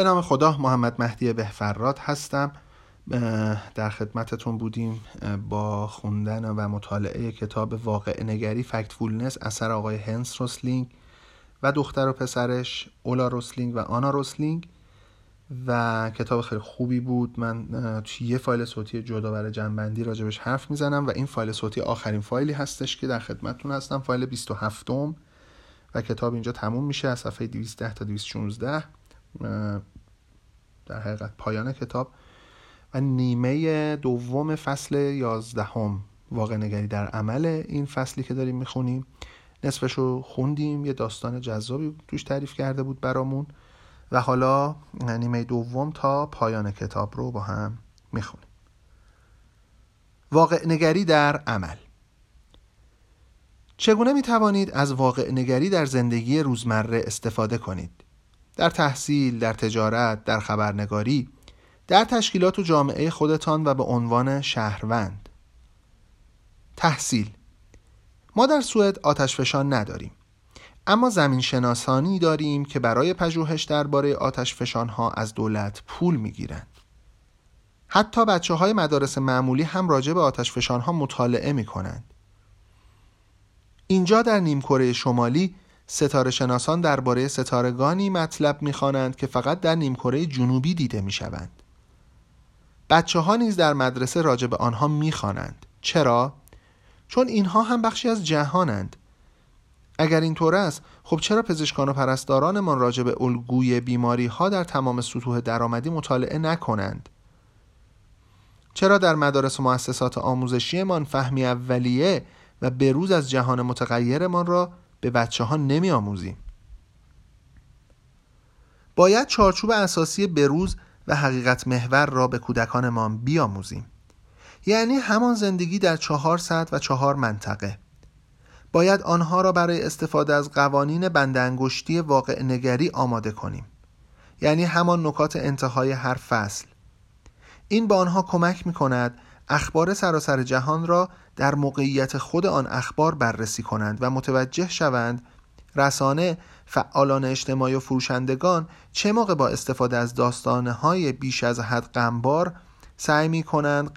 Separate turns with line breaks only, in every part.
به نام خدا محمد مهدی بهفراد هستم. در خدمتتون بودیم با خوندن و مطالعه کتاب واقع نگری Factfulness اثر آقای هنس روسلینگ و دختر و پسرش اولا روسلینگ و آنا روسلینگ و کتاب خیلی خوبی بود. من توی یه فایل صوتی جدا برای جمع‌بندی راجبش حرف می‌زنم و این فایل صوتی آخرین فایلی هستش که در خدمتتون هستم فایل 27 م و کتاب اینجا تموم میشه از صفحه 210 تا 216 در حقیقت پایان کتاب. و نیمه دوم فصل یازدهم واقع نگری در عمل این فصلی که داریم می‌خونیم. نصفش رو خوندیم یه داستان جذابی توش تعریف کرده بود برامون. و حالا نیمه دوم تا پایان کتاب رو با هم می‌خونیم. واقع نگری در عمل. چگونه می توانید از واقع نگری در زندگی روزمره استفاده کنید؟ در تحصیل، در تجارت، در خبرنگاری، در تشکیلات و جامعه خودتان و به عنوان شهروند. تحصیل ما در سوئد آتشفشان نداریم. اما زمین شناسانی داریم که برای پژوهش درباره آتشفشان ها از دولت پول می گیرند. حتی بچه های مدارس معمولی هم راجع به آتشفشان ها مطالعه می کنند. اینجا در نیمکره شمالی ستاره شناسان درباره ستارگانی مطلب می‌خوانند که فقط در نیمکره جنوبی دیده می‌شوند. بچه ها نیز در مدرسه راجع به آنها می‌خوانند. چرا؟ چون اینها هم بخشی از جهانند. اگر اینطور است خب چرا پزشکان و پرستارانمان راجع به الگوی بیماری ها در تمام سطوح درآمدی مطالعه نکنند؟ چرا در مدارس و مؤسسات آموزشیمان فهمی اولیه و به روز از جهان متغیرمان را به بچه ها نمی آموزیم. باید چارچوب اساسی بروز و حقیقت محور را به کودکانمان بیاموزیم. یعنی همان زندگی در چهار ساعت و چهار منطقه. باید آنها را برای استفاده از قوانین بندانگشتی واقع نگری آماده کنیم. یعنی همان نکات انتهای هر فصل. این به آنها کمک می کند اخبار سراسر جهان را در موقعیت خود آن اخبار بررسی کنند و متوجه شوند رسانه فعالان اجتماعی و فروشندگان چه موقع با استفاده از داستانه های بیش از حد غمبار سعی می کنند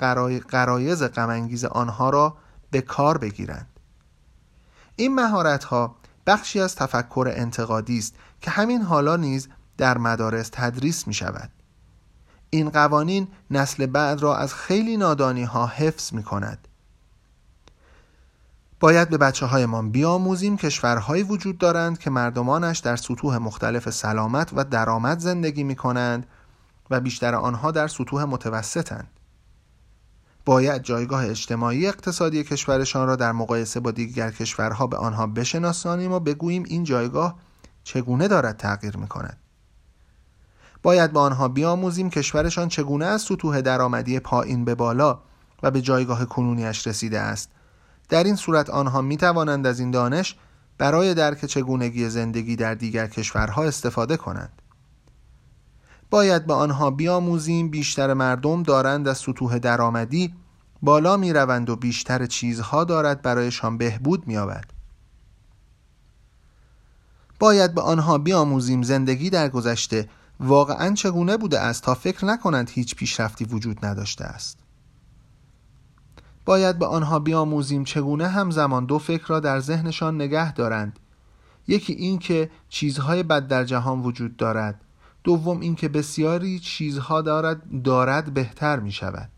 قرایز غمانگیز آنها را به کار بگیرند. این مهارت ها بخشی از تفکر انتقادی است که همین حالا نیز در مدارس تدریس می شود این قوانین نسل بعد را از خیلی نادانی ها حفظ می کند باید به بچه هایمان بیاموزیم کشورهایی وجود دارند که مردمانش در سطوح مختلف سلامت و درآمد زندگی می کنند و بیشتر آنها در سطوح متوسطند. باید جایگاه اجتماعی اقتصادی کشورشان را در مقایسه با دیگر کشورها به آنها بشناسانیم و بگوییم این جایگاه چگونه دارد تغییر می کند. باید به آنها بیاموزیم کشورشان چگونه از سطوح درآمدی پایین به بالا و به جایگاه کنونیش رسیده است در این صورت آنها می توانند از این دانش برای درک چگونگی زندگی در دیگر کشورها استفاده کنند. باید به آنها بیاموزیم بیشتر مردم دارند از سطوح درآمدی بالا می روند و بیشتر چیزها دارد برایشان بهبود می آود. باید به آنها بیاموزیم زندگی در گذشته واقعا چگونه بوده است تا فکر نکنند هیچ پیشرفتی وجود نداشته است. باید به آنها بیاموزیم چگونه همزمان دو فکر را در ذهنشان نگه دارند. یکی این که چیزهای بد در جهان وجود دارد. دوم اینکه بسیاری چیزها دارد دارد بهتر می شود.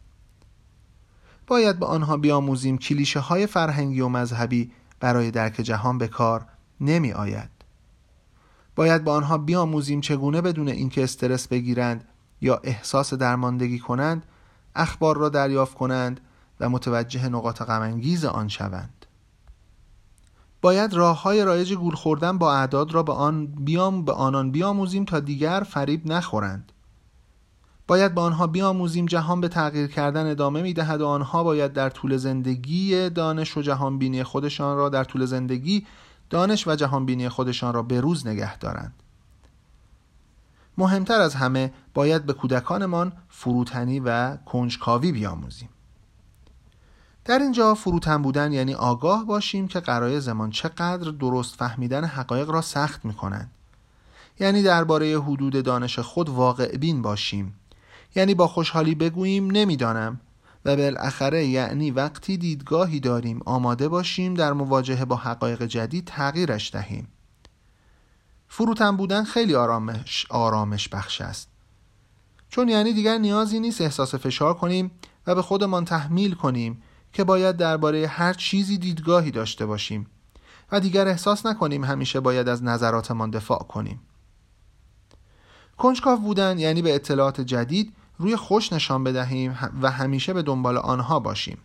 باید به آنها بیاموزیم کلیشه های فرهنگی و مذهبی برای درک جهان به کار نمی آید. باید به آنها بیاموزیم چگونه بدون اینکه استرس بگیرند یا احساس درماندگی کنند اخبار را دریافت کنند و متوجه نقاط غمانگیز آن شوند. باید راه های رایج گول خوردن با اعداد را به آن بیام به آنان بیاموزیم تا دیگر فریب نخورند. باید به آنها بیاموزیم جهان به تغییر کردن ادامه می‌دهد و آنها باید در طول زندگی دانش و جهان بینی خودشان را در طول زندگی دانش و جهان بینی خودشان را به روز نگه دارند. مهمتر از همه باید به کودکانمان فروتنی و کنجکاوی بیاموزیم. در اینجا فروتن بودن یعنی آگاه باشیم که قرای زمان چقدر درست فهمیدن حقایق را سخت می کنند. یعنی درباره حدود دانش خود واقع بین باشیم. یعنی با خوشحالی بگوییم نمی‌دانم. و بالاخره یعنی وقتی دیدگاهی داریم آماده باشیم در مواجهه با حقایق جدید تغییرش دهیم. فروتن بودن خیلی آرامش, آرامش بخش است. چون یعنی دیگر نیازی نیست احساس فشار کنیم و به خودمان تحمیل کنیم که باید درباره هر چیزی دیدگاهی داشته باشیم و دیگر احساس نکنیم همیشه باید از نظراتمان دفاع کنیم. کنجکاو بودن یعنی به اطلاعات جدید روی خوش نشان بدهیم و همیشه به دنبال آنها باشیم.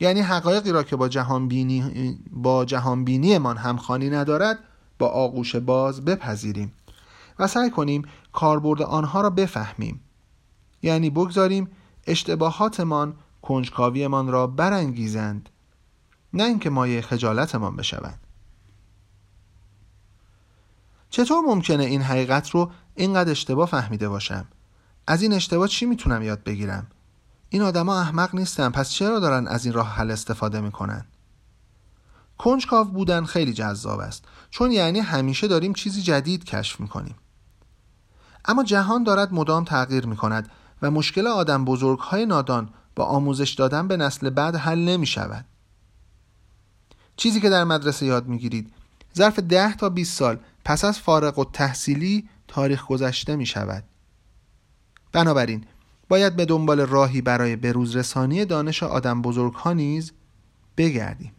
یعنی حقایقی را که با جهان بینی با جهان بینیمان همخوانی ندارد با آغوش باز بپذیریم و سعی کنیم کاربرد آنها را بفهمیم. یعنی بگذاریم اشتباهاتمان کنجکاویمان را برانگیزند نه اینکه مایه خجالتمان بشوند. چطور ممکنه این حقیقت رو اینقدر اشتباه فهمیده باشم؟ از این اشتباه چی می‌تونم یاد بگیرم این آدما احمق نیستن پس چرا دارن از این راه حل استفاده می‌کنن کنجکاو بودن خیلی جذاب است چون یعنی همیشه داریم چیزی جدید کشف می‌کنیم اما جهان دارد مدام تغییر می‌کند و مشکل آدم بزرگ های نادان با آموزش دادن به نسل بعد حل نمی شود. چیزی که در مدرسه یاد می‌گیرید ظرف ده تا 20 سال پس از فارغ و تحصیلی تاریخ گذشته می شود. بنابراین باید به دنبال راهی برای بروز رسانی دانش آدم بزرگ ها نیز بگردیم.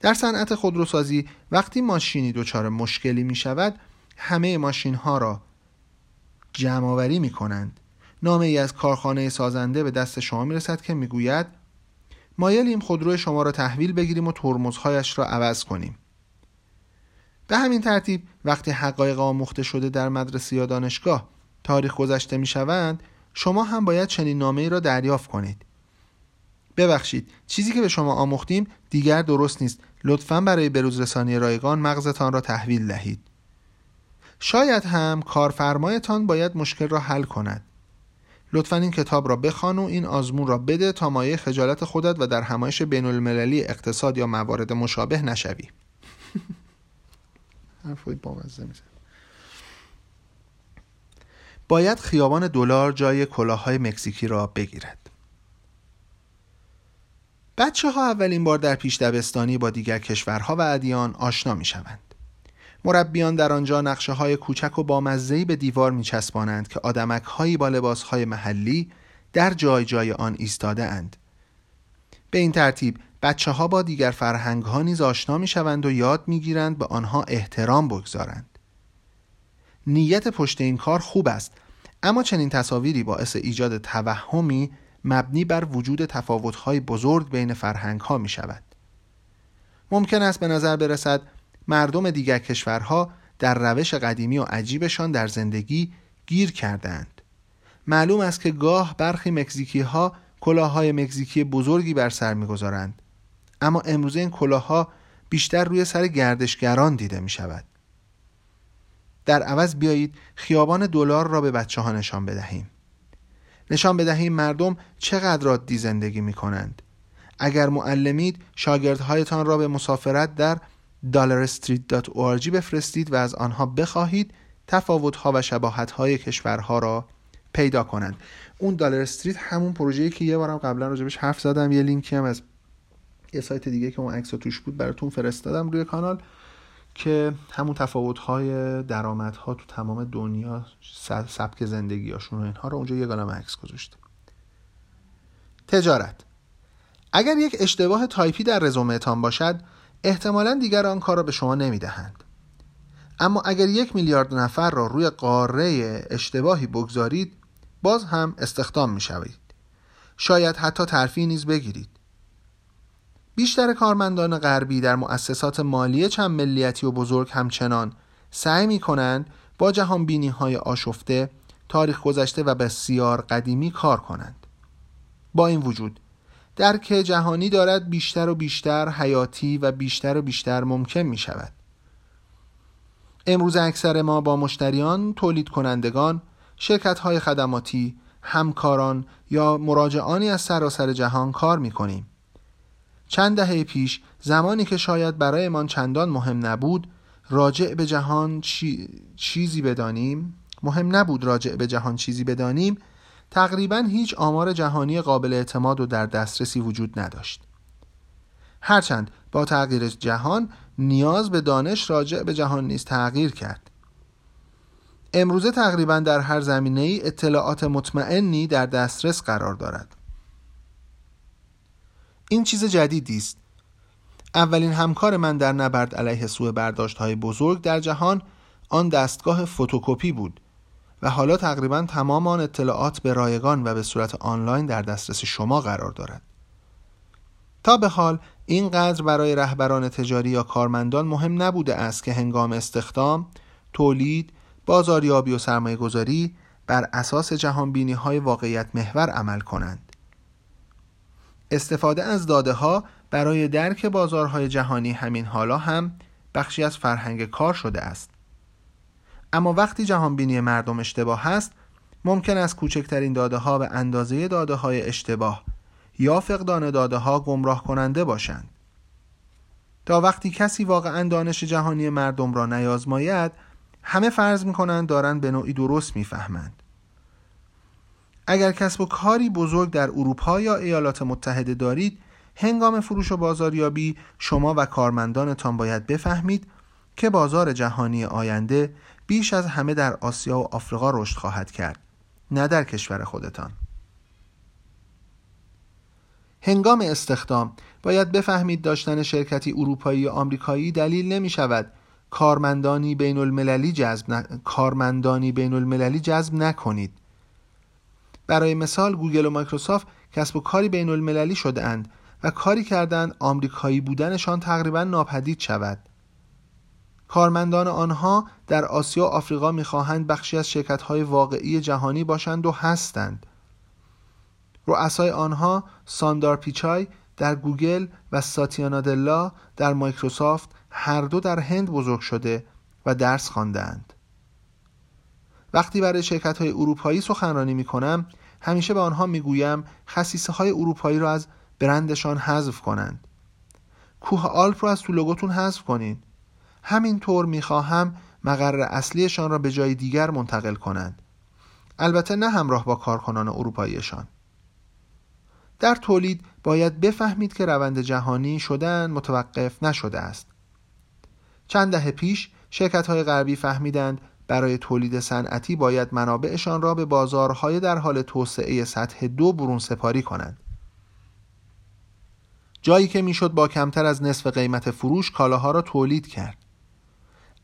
در صنعت خودروسازی وقتی ماشینی دچار مشکلی می شود همه ماشین ها را جمع آوری می کنند نامه ای از کارخانه سازنده به دست شما می رسد که می گوید مایلیم خودرو شما را تحویل بگیریم و ترمزهایش را عوض کنیم به همین ترتیب وقتی حقایق آموخته شده در مدرسه یا دانشگاه تاریخ گذشته می شوند شما هم باید چنین نامه ای را دریافت کنید. ببخشید چیزی که به شما آموختیم دیگر درست نیست. لطفا برای بروز رسانی رایگان مغزتان را تحویل دهید. شاید هم کارفرمایتان باید مشکل را حل کند. لطفا این کتاب را بخوان و این آزمون را بده تا مایه خجالت خودت و در همایش بین المللی اقتصاد یا موارد مشابه نشوی. باید خیابان دلار جای کلاهای مکزیکی را بگیرد بچه ها اولین بار در پیش دبستانی با دیگر کشورها و ادیان آشنا می شوند. مربیان در آنجا نقشه های کوچک و بامزهی به دیوار می چسبانند که آدمک هایی با لباس های محلی در جای جای آن ایستاده اند. به این ترتیب بچه ها با دیگر فرهنگ ها نیز آشنا می شوند و یاد می گیرند به آنها احترام بگذارند. نیت پشت این کار خوب است اما چنین تصاویری باعث ایجاد توهمی مبنی بر وجود تفاوت‌های بزرگ بین فرهنگ ها می شود. ممکن است به نظر برسد مردم دیگر کشورها در روش قدیمی و عجیبشان در زندگی گیر کردند. معلوم است که گاه برخی مکزیکی ها کلاههای مکزیکی بزرگی بر سر می‌گذارند اما امروزه این کلاهها بیشتر روی سر گردشگران دیده می شود. در عوض بیایید خیابان دلار را به بچه ها نشان بدهیم. نشان بدهیم مردم چقدر عادی زندگی می کنند. اگر معلمید شاگردهایتان را به مسافرت در dollarstreet.org بفرستید و از آنها بخواهید تفاوتها و شباهتهای کشورها را پیدا کنند اون دالر استریت همون پروژه‌ای که یه بارم قبلا راجبش حرف زدم یه لینکی هم از یه سایت دیگه که اون عکس توش بود براتون فرستادم روی کانال که همون تفاوت های درآمد ها تو تمام دنیا سبک زندگیاشون و اینها رو اونجا یه گالم عکس گذاشتم تجارت. اگر یک اشتباه تایپی در رزومه تان باشد احتمالا دیگر آن کار را به شما نمی‌دهند. اما اگر یک میلیارد نفر را روی قاره اشتباهی بگذارید باز هم استخدام می شوید. شاید حتی ترفیع نیز بگیرید. بیشتر کارمندان غربی در مؤسسات مالی چند ملیتی و بزرگ همچنان سعی می کنند با جهان بینی های آشفته تاریخ گذشته و بسیار قدیمی کار کنند. با این وجود درک جهانی دارد بیشتر و بیشتر حیاتی و بیشتر و بیشتر ممکن می شود امروز اکثر ما با مشتریان، تولید کنندگان، شرکت های خدماتی، همکاران یا مراجعانی از سراسر جهان کار می کنیم. چند دهه پیش زمانی که شاید برایمان چندان مهم نبود راجع به جهان چی... چیزی بدانیم؟ مهم نبود راجع به جهان چیزی بدانیم. تقریبا هیچ آمار جهانی قابل اعتماد و در دسترسی وجود نداشت. هرچند با تغییر جهان نیاز به دانش راجع به جهان نیز تغییر کرد. امروزه تقریبا در هر زمینه ای اطلاعات مطمئنی در دسترس قرار دارد. این چیز جدیدی است. اولین همکار من در نبرد علیه سوء برداشت های بزرگ در جهان آن دستگاه فتوکپی بود و حالا تقریبا تمام آن اطلاعات به رایگان و به صورت آنلاین در دسترس شما قرار دارد. تا به حال اینقدر برای رهبران تجاری یا کارمندان مهم نبوده است که هنگام استخدام، تولید، بازاریابی و سرمایه گذاری بر اساس جهانبینی های واقعیت محور عمل کنند. استفاده از داده ها برای درک بازارهای جهانی همین حالا هم بخشی از فرهنگ کار شده است. اما وقتی جهانبینی مردم اشتباه است، ممکن است کوچکترین داده ها به اندازه داده های اشتباه یا فقدان داده ها گمراه کننده باشند. تا وقتی کسی واقعا دانش جهانی مردم را نیازماید همه فرض می‌کنند دارند به نوعی درست می‌فهمند. اگر کسب و کاری بزرگ در اروپا یا ایالات متحده دارید هنگام فروش و بازاریابی شما و کارمندانتان باید بفهمید که بازار جهانی آینده بیش از همه در آسیا و آفریقا رشد خواهد کرد نه در کشور خودتان. هنگام استخدام باید بفهمید داشتن شرکتی اروپایی یا آمریکایی دلیل نمی شود کارمندانی بین المللی جذب ن... کارمندانی بین المللی جذب نکنید. برای مثال گوگل و مایکروسافت کسب و کاری بین المللی شده اند و کاری کردند آمریکایی بودنشان تقریبا ناپدید شود. کارمندان آنها در آسیا و آفریقا می‌خواهند بخشی از شرکت‌های واقعی جهانی باشند و هستند. رؤسای آنها ساندار پیچای در گوگل و ساتیا نادلا در مایکروسافت هر دو در هند بزرگ شده و درس خواندند. وقتی برای شرکت های اروپایی سخنرانی می کنم همیشه به آنها می گویم خصیصه های اروپایی را از برندشان حذف کنند. کوه آلپ را از تو لوگوتون حذف کنید. همینطور می خواهم مقر اصلیشان را به جای دیگر منتقل کنند. البته نه همراه با کارکنان اروپاییشان. در تولید باید بفهمید که روند جهانی شدن متوقف نشده است. چند دهه پیش شرکت های غربی فهمیدند برای تولید صنعتی باید منابعشان را به بازارهای در حال توسعه سطح دو برون سپاری کنند. جایی که می‌شد با کمتر از نصف قیمت فروش کالاها را تولید کرد.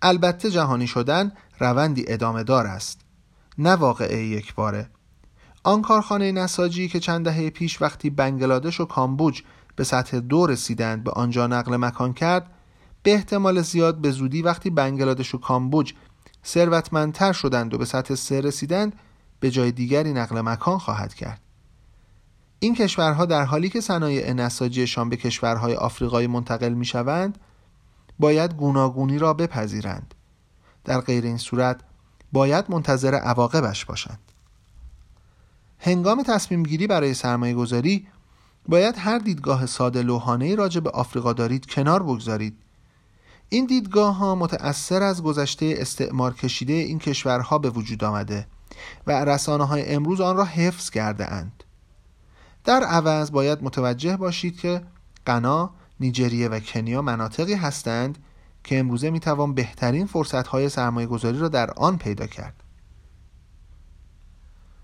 البته جهانی شدن روندی ادامه دار است. نه واقعه یک باره. آن کارخانه نساجی که چند دهه پیش وقتی بنگلادش و کامبوج به سطح دو رسیدند به آنجا نقل مکان کرد به احتمال زیاد به زودی وقتی بنگلادش و کامبوج ثروتمندتر شدند و به سطح سه رسیدند به جای دیگری نقل مکان خواهد کرد. این کشورها در حالی که صنایع نساجیشان به کشورهای آفریقایی منتقل می شوند باید گوناگونی را بپذیرند. در غیر این صورت باید منتظر عواقبش باشند. هنگام تصمیم گیری برای سرمایه گذاری باید هر دیدگاه ساده لوحانه راجع به آفریقا دارید کنار بگذارید. این دیدگاه ها متأثر از گذشته استعمار کشیده این کشورها به وجود آمده و رسانه های امروز آن را حفظ کرده اند. در عوض باید متوجه باشید که غنا، نیجریه و کنیا مناطقی هستند که امروزه می توان بهترین فرصت های سرمایه گذاری را در آن پیدا کرد.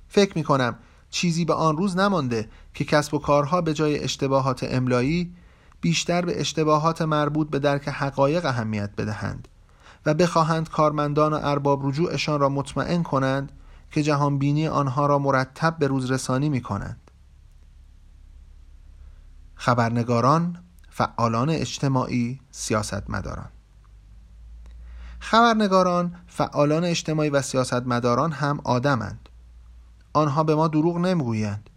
فکر می کنم چیزی به آن روز نمانده که کسب و کارها به جای اشتباهات املایی بیشتر به اشتباهات مربوط به درک حقایق اهمیت بدهند و بخواهند کارمندان و ارباب رجوعشان را مطمئن کنند که جهانبینی آنها را مرتب به روز رسانی می کنند. خبرنگاران، فعالان اجتماعی، سیاستمداران خبرنگاران، فعالان اجتماعی و سیاستمداران هم آدمند. آنها به ما دروغ نمی‌گویند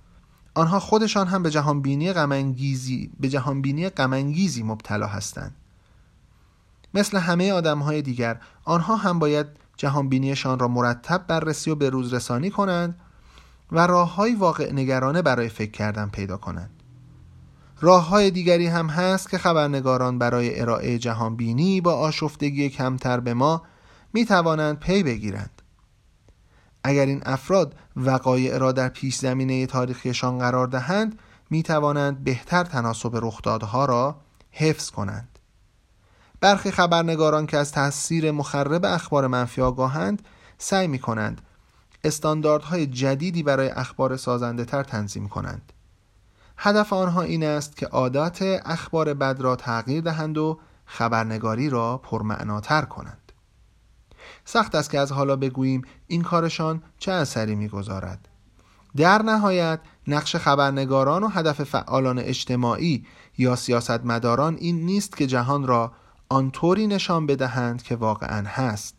آنها خودشان هم به جهانبینی غمانگیزی به جهانبینی غمانگیزی مبتلا هستند مثل همه آدم های دیگر آنها هم باید جهانبینیشان را مرتب بررسی و به روز رسانی کنند و راه های واقع نگرانه برای فکر کردن پیدا کنند راه های دیگری هم هست که خبرنگاران برای ارائه جهانبینی با آشفتگی کمتر به ما می توانند پی بگیرند. اگر این افراد وقایع را در پیش زمینه تاریخیشان قرار دهند می توانند بهتر تناسب رخدادها را حفظ کنند. برخی خبرنگاران که از تاثیر مخرب اخبار منفی آگاهند سعی می کنند استانداردهای جدیدی برای اخبار سازنده تر تنظیم کنند. هدف آنها این است که عادات اخبار بد را تغییر دهند و خبرنگاری را پرمعناتر کنند. سخت است که از حالا بگوییم این کارشان چه اثری می‌گذارد. در نهایت نقش خبرنگاران و هدف فعالان اجتماعی یا سیاستمداران این نیست که جهان را آنطوری نشان بدهند که واقعا هست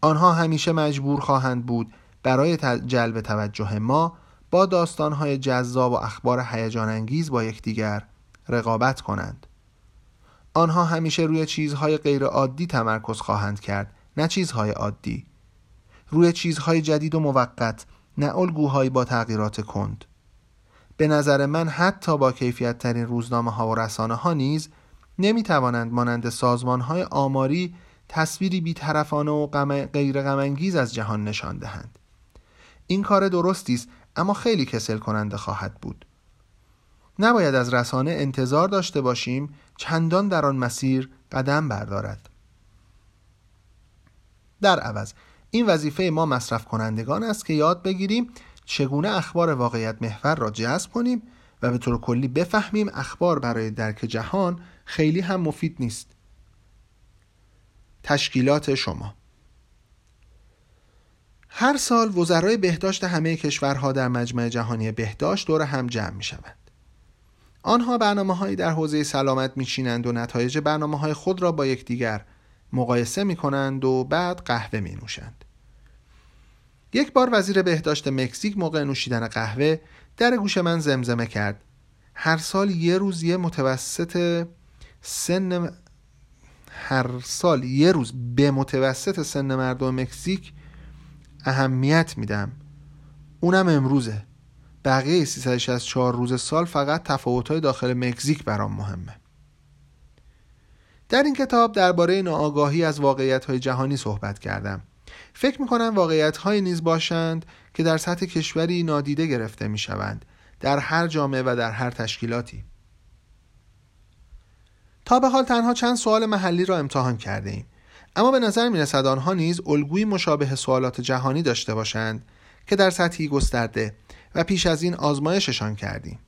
آنها همیشه مجبور خواهند بود برای جلب توجه ما با داستانهای جذاب و اخبار هیجان انگیز با یکدیگر رقابت کنند آنها همیشه روی چیزهای غیر عادی تمرکز خواهند کرد نه چیزهای عادی. روی چیزهای جدید و موقت نه الگوهایی با تغییرات کند. به نظر من حتی با کیفیت ترین روزنامه ها و رسانه ها نیز نمی توانند مانند سازمان های آماری تصویری بیطرفانه و غم غیر غمانگیز از جهان نشان دهند. این کار درستی است اما خیلی کسل کننده خواهد بود. نباید از رسانه انتظار داشته باشیم چندان در آن مسیر قدم بردارد در عوض این وظیفه ما مصرف کنندگان است که یاد بگیریم چگونه اخبار واقعیت محور را جذب کنیم و به طور کلی بفهمیم اخبار برای درک جهان خیلی هم مفید نیست تشکیلات شما هر سال وزرای بهداشت همه کشورها در مجمع جهانی بهداشت دور هم جمع می شوند. آنها برنامه هایی در حوزه سلامت میچینند و نتایج برنامه های خود را با یکدیگر مقایسه می کنند و بعد قهوه می نوشند. یک بار وزیر بهداشت مکزیک موقع نوشیدن قهوه در گوش من زمزمه کرد. هر سال یه روز یه متوسط سن هر سال یه روز به متوسط سن مردم مکزیک اهمیت میدم. اونم امروزه. بقیه 364 روز سال فقط تفاوت‌های داخل مکزیک برام مهمه. در این کتاب درباره ناآگاهی از واقعیت‌های جهانی صحبت کردم. فکر می‌کنم واقعیت‌هایی نیز باشند که در سطح کشوری نادیده گرفته می‌شوند در هر جامعه و در هر تشکیلاتی. تا به حال تنها چند سوال محلی را امتحان کرده ایم اما به نظر می رسد آنها نیز الگویی مشابه سوالات جهانی داشته باشند که در سطحی گسترده و پیش از این آزمایششان کردیم.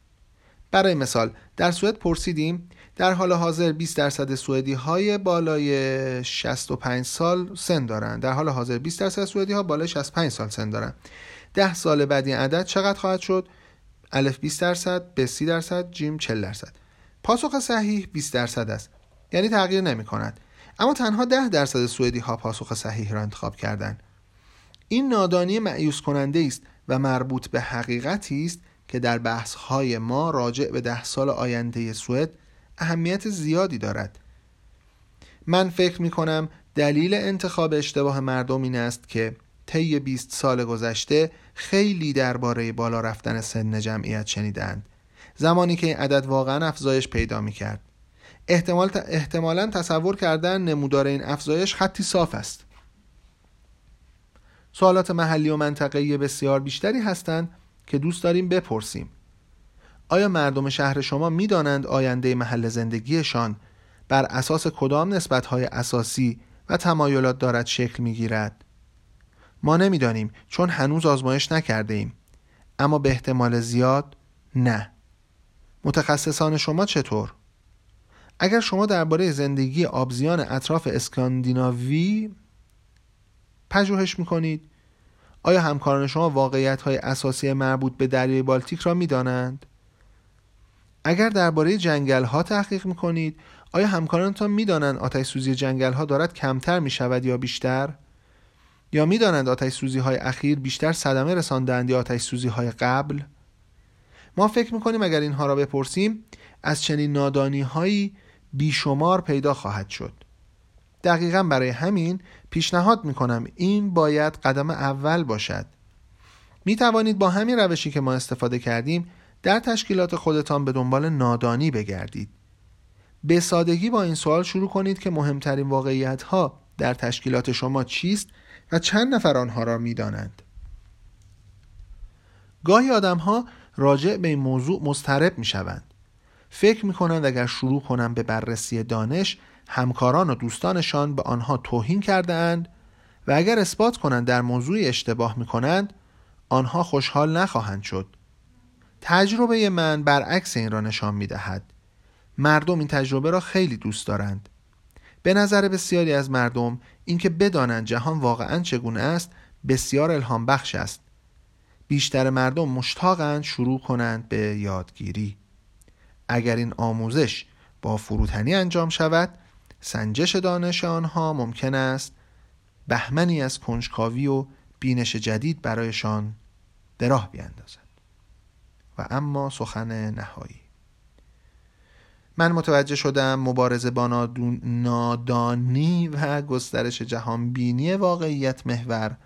برای مثال در سوئد پرسیدیم در حال حاضر 20 درصد سوئدی های بالای 65 سال سن دارند. در حال حاضر 20 درصد سوئدی ها بالای 65 سال سن دارند. 10 سال بعد این عدد چقدر خواهد شد؟ الف 20 درصد به 30 درصد جیم 40 درصد. پاسخ صحیح 20 درصد است. یعنی تغییر نمی کند اما تنها 10 درصد سوئدی ها پاسخ صحیح را انتخاب کردند. این نادانی معیوس کننده است و مربوط به حقیقتی است که در بحث های ما راجع به ده سال آینده سوئد اهمیت زیادی دارد. من فکر می کنم دلیل انتخاب اشتباه مردم این است که طی 20 سال گذشته خیلی درباره بالا رفتن سن جمعیت شنیدند زمانی که این عدد واقعا افزایش پیدا می کرد احتمال احتمالا تصور کردن نمودار این افزایش خطی صاف است. سوالات محلی و منطقه‌ای بسیار بیشتری هستند که دوست داریم بپرسیم. آیا مردم شهر شما می‌دانند آینده محل زندگیشان بر اساس کدام نسبتهای اساسی و تمایلات دارد شکل می‌گیرد؟ ما نمی‌دانیم چون هنوز آزمایش نکرده ایم اما به احتمال زیاد نه. متخصصان شما چطور؟ اگر شما درباره زندگی آبزیان اطراف اسکاندیناوی پژوهش می‌کنید آیا همکاران شما واقعیت های اساسی مربوط به دریای بالتیک را می‌دانند؟ اگر درباره جنگل ها تحقیق می‌کنید آیا همکارانتان می‌دانند آتش سوزی جنگل ها دارد کمتر می شود یا بیشتر؟ یا می‌دانند آتش سوزی های اخیر بیشتر صدمه رساندند یا آتش سوزی های قبل؟ ما فکر می‌کنیم اگر اینها را بپرسیم از چنین نادانی هایی بیشمار پیدا خواهد شد دقیقا برای همین پیشنهاد می‌کنم این باید قدم اول باشد می توانید با همین روشی که ما استفاده کردیم در تشکیلات خودتان به دنبال نادانی بگردید به سادگی با این سوال شروع کنید که مهمترین واقعیت ها در تشکیلات شما چیست و چند نفر آنها را می دانند. گاهی آدم ها راجع به این موضوع مضطرب می شوند. فکر می کنند اگر شروع کنند به بررسی دانش همکاران و دوستانشان به آنها توهین کرده اند و اگر اثبات کنند در موضوعی اشتباه می کنند آنها خوشحال نخواهند شد. تجربه من برعکس این را نشان می دهد. مردم این تجربه را خیلی دوست دارند. به نظر بسیاری از مردم اینکه بدانند جهان واقعا چگونه است بسیار الهام بخش است. بیشتر مردم مشتاقند شروع کنند به یادگیری. اگر این آموزش با فروتنی انجام شود سنجش دانش آنها ممکن است بهمنی از کنجکاوی و بینش جدید برایشان به راه بیندازد و اما سخن نهایی. من متوجه شدم مبارزه با نادانی و گسترش جهان بینی واقعیت محور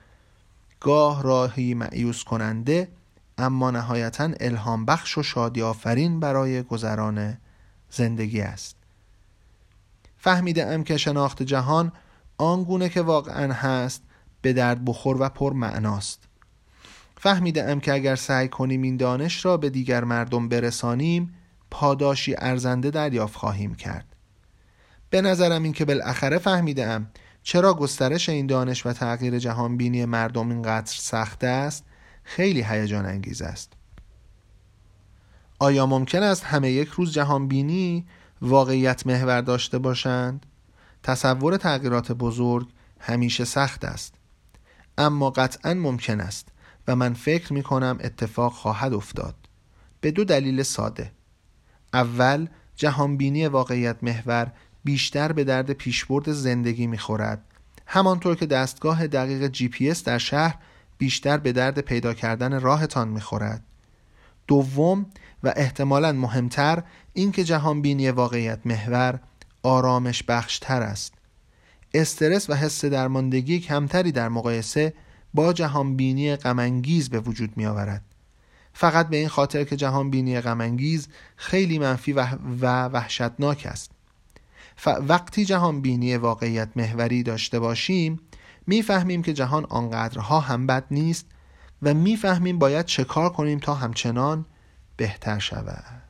گاه راهی معیوس کننده اما نهایتا الهام بخش و شادی آفرین برای گذران زندگی است. فهمیده ام که شناخت جهان آنگونه که واقعا هست به درد بخور و پر معناست. فهمیده ام که اگر سعی کنیم این دانش را به دیگر مردم برسانیم پاداشی ارزنده دریافت خواهیم کرد. به نظرم این که بالاخره فهمیده چرا گسترش این دانش و تغییر جهان بینی مردم اینقدر سخت است خیلی هیجان انگیز است. آیا ممکن است همه یک روز جهان بینی واقعیت محور داشته باشند؟ تصور تغییرات بزرگ همیشه سخت است. اما قطعا ممکن است و من فکر می کنم اتفاق خواهد افتاد. به دو دلیل ساده. اول جهانبینی واقعیت محور بیشتر به درد پیشبرد زندگی می‌خورد. همانطور که دستگاه دقیق جی پی در شهر بیشتر به درد پیدا کردن راهتان می‌خورد. دوم و احتمالا مهمتر اینکه جهانبینی واقعیت محور آرامش بخشتر است. استرس و حس درماندگی کمتری در مقایسه با جهانبینی غمانگیز به وجود می آورد فقط به این خاطر که جهان بینی غمانگیز خیلی منفی و, وحشتناک است. وقتی جهان بینی واقعیت محوری داشته باشیم می‌فهمیم که جهان آنقدرها هم بد نیست و می‌فهمیم باید چه کار کنیم تا همچنان بهتر شود.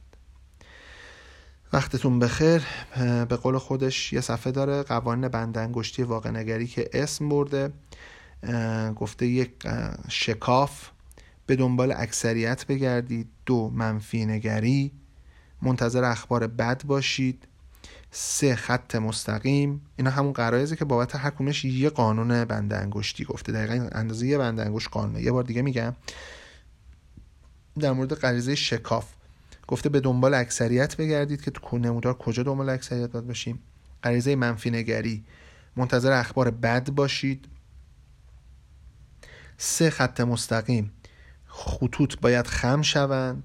وقتتون بخیر. به قول خودش یه صفحه داره قوانین بندنگشتی واقع نگری که اسم برده. گفته یک شکاف به دنبال اکثریت بگردید. دو منفی نگری. منتظر اخبار بد باشید. سه خط مستقیم. اینا همون قرایزه که بابت هر یه قانون بنده انگشتی گفته. دقیقا اندازه یه بنده انگشت قانونه. یه بار دیگه میگم. در مورد غریزه شکاف. گفته به دنبال اکثریت بگردید که تو نمودار کجا دنبال اکثریت باید باشیم. غریزه منفی نگری. منتظر اخبار بد باشید. سه خط مستقیم. خطوط باید خم شوند.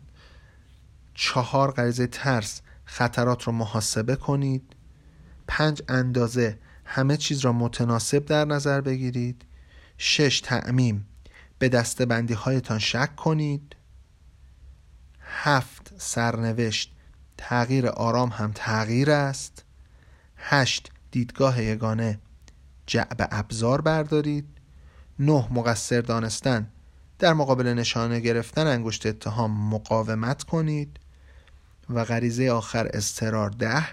چهار غریزه ترس. خطرات رو محاسبه کنید. پنج اندازه. همه چیز را متناسب در نظر بگیرید. شش تعمیم. به دسته بندی هایتان شک کنید. هفت سرنوشت. تغییر آرام هم تغییر است. هشت دیدگاه یگانه. جعب ابزار بردارید. نه مقصر دانستن. در مقابل نشانه گرفتن انگشت اتهام مقاومت کنید. و غریزه آخر استرار ده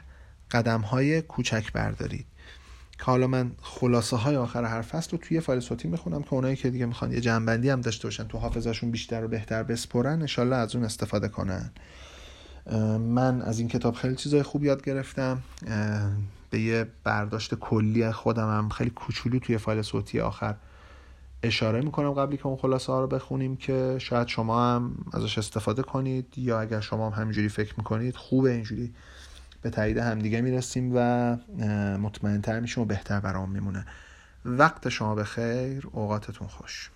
قدم های کوچک بردارید. که حالا من خلاصه های آخر هر فصل رو توی فایل صوتی می‌خونم که اونایی که دیگه می‌خوان یه جنبندی هم داشته باشن تو حافظشون بیشتر و بهتر بسپرن انشالله از اون استفاده کنن. من از این کتاب خیلی چیزای خوب یاد گرفتم. به یه برداشت کلی خودم هم خیلی کوچولو توی فایل صوتی آخر اشاره می‌کنم قبلی که اون خلاصه ها رو بخونیم که شاید شما هم ازش استفاده کنید یا اگر شما هم همینجوری فکر می‌کنید خوبه اینجوری. به تایید همدیگه می‌رسیم و مطمئنتر میشیم و بهتر برام میمونه. وقت شما به خیر اوقاتتون خوش.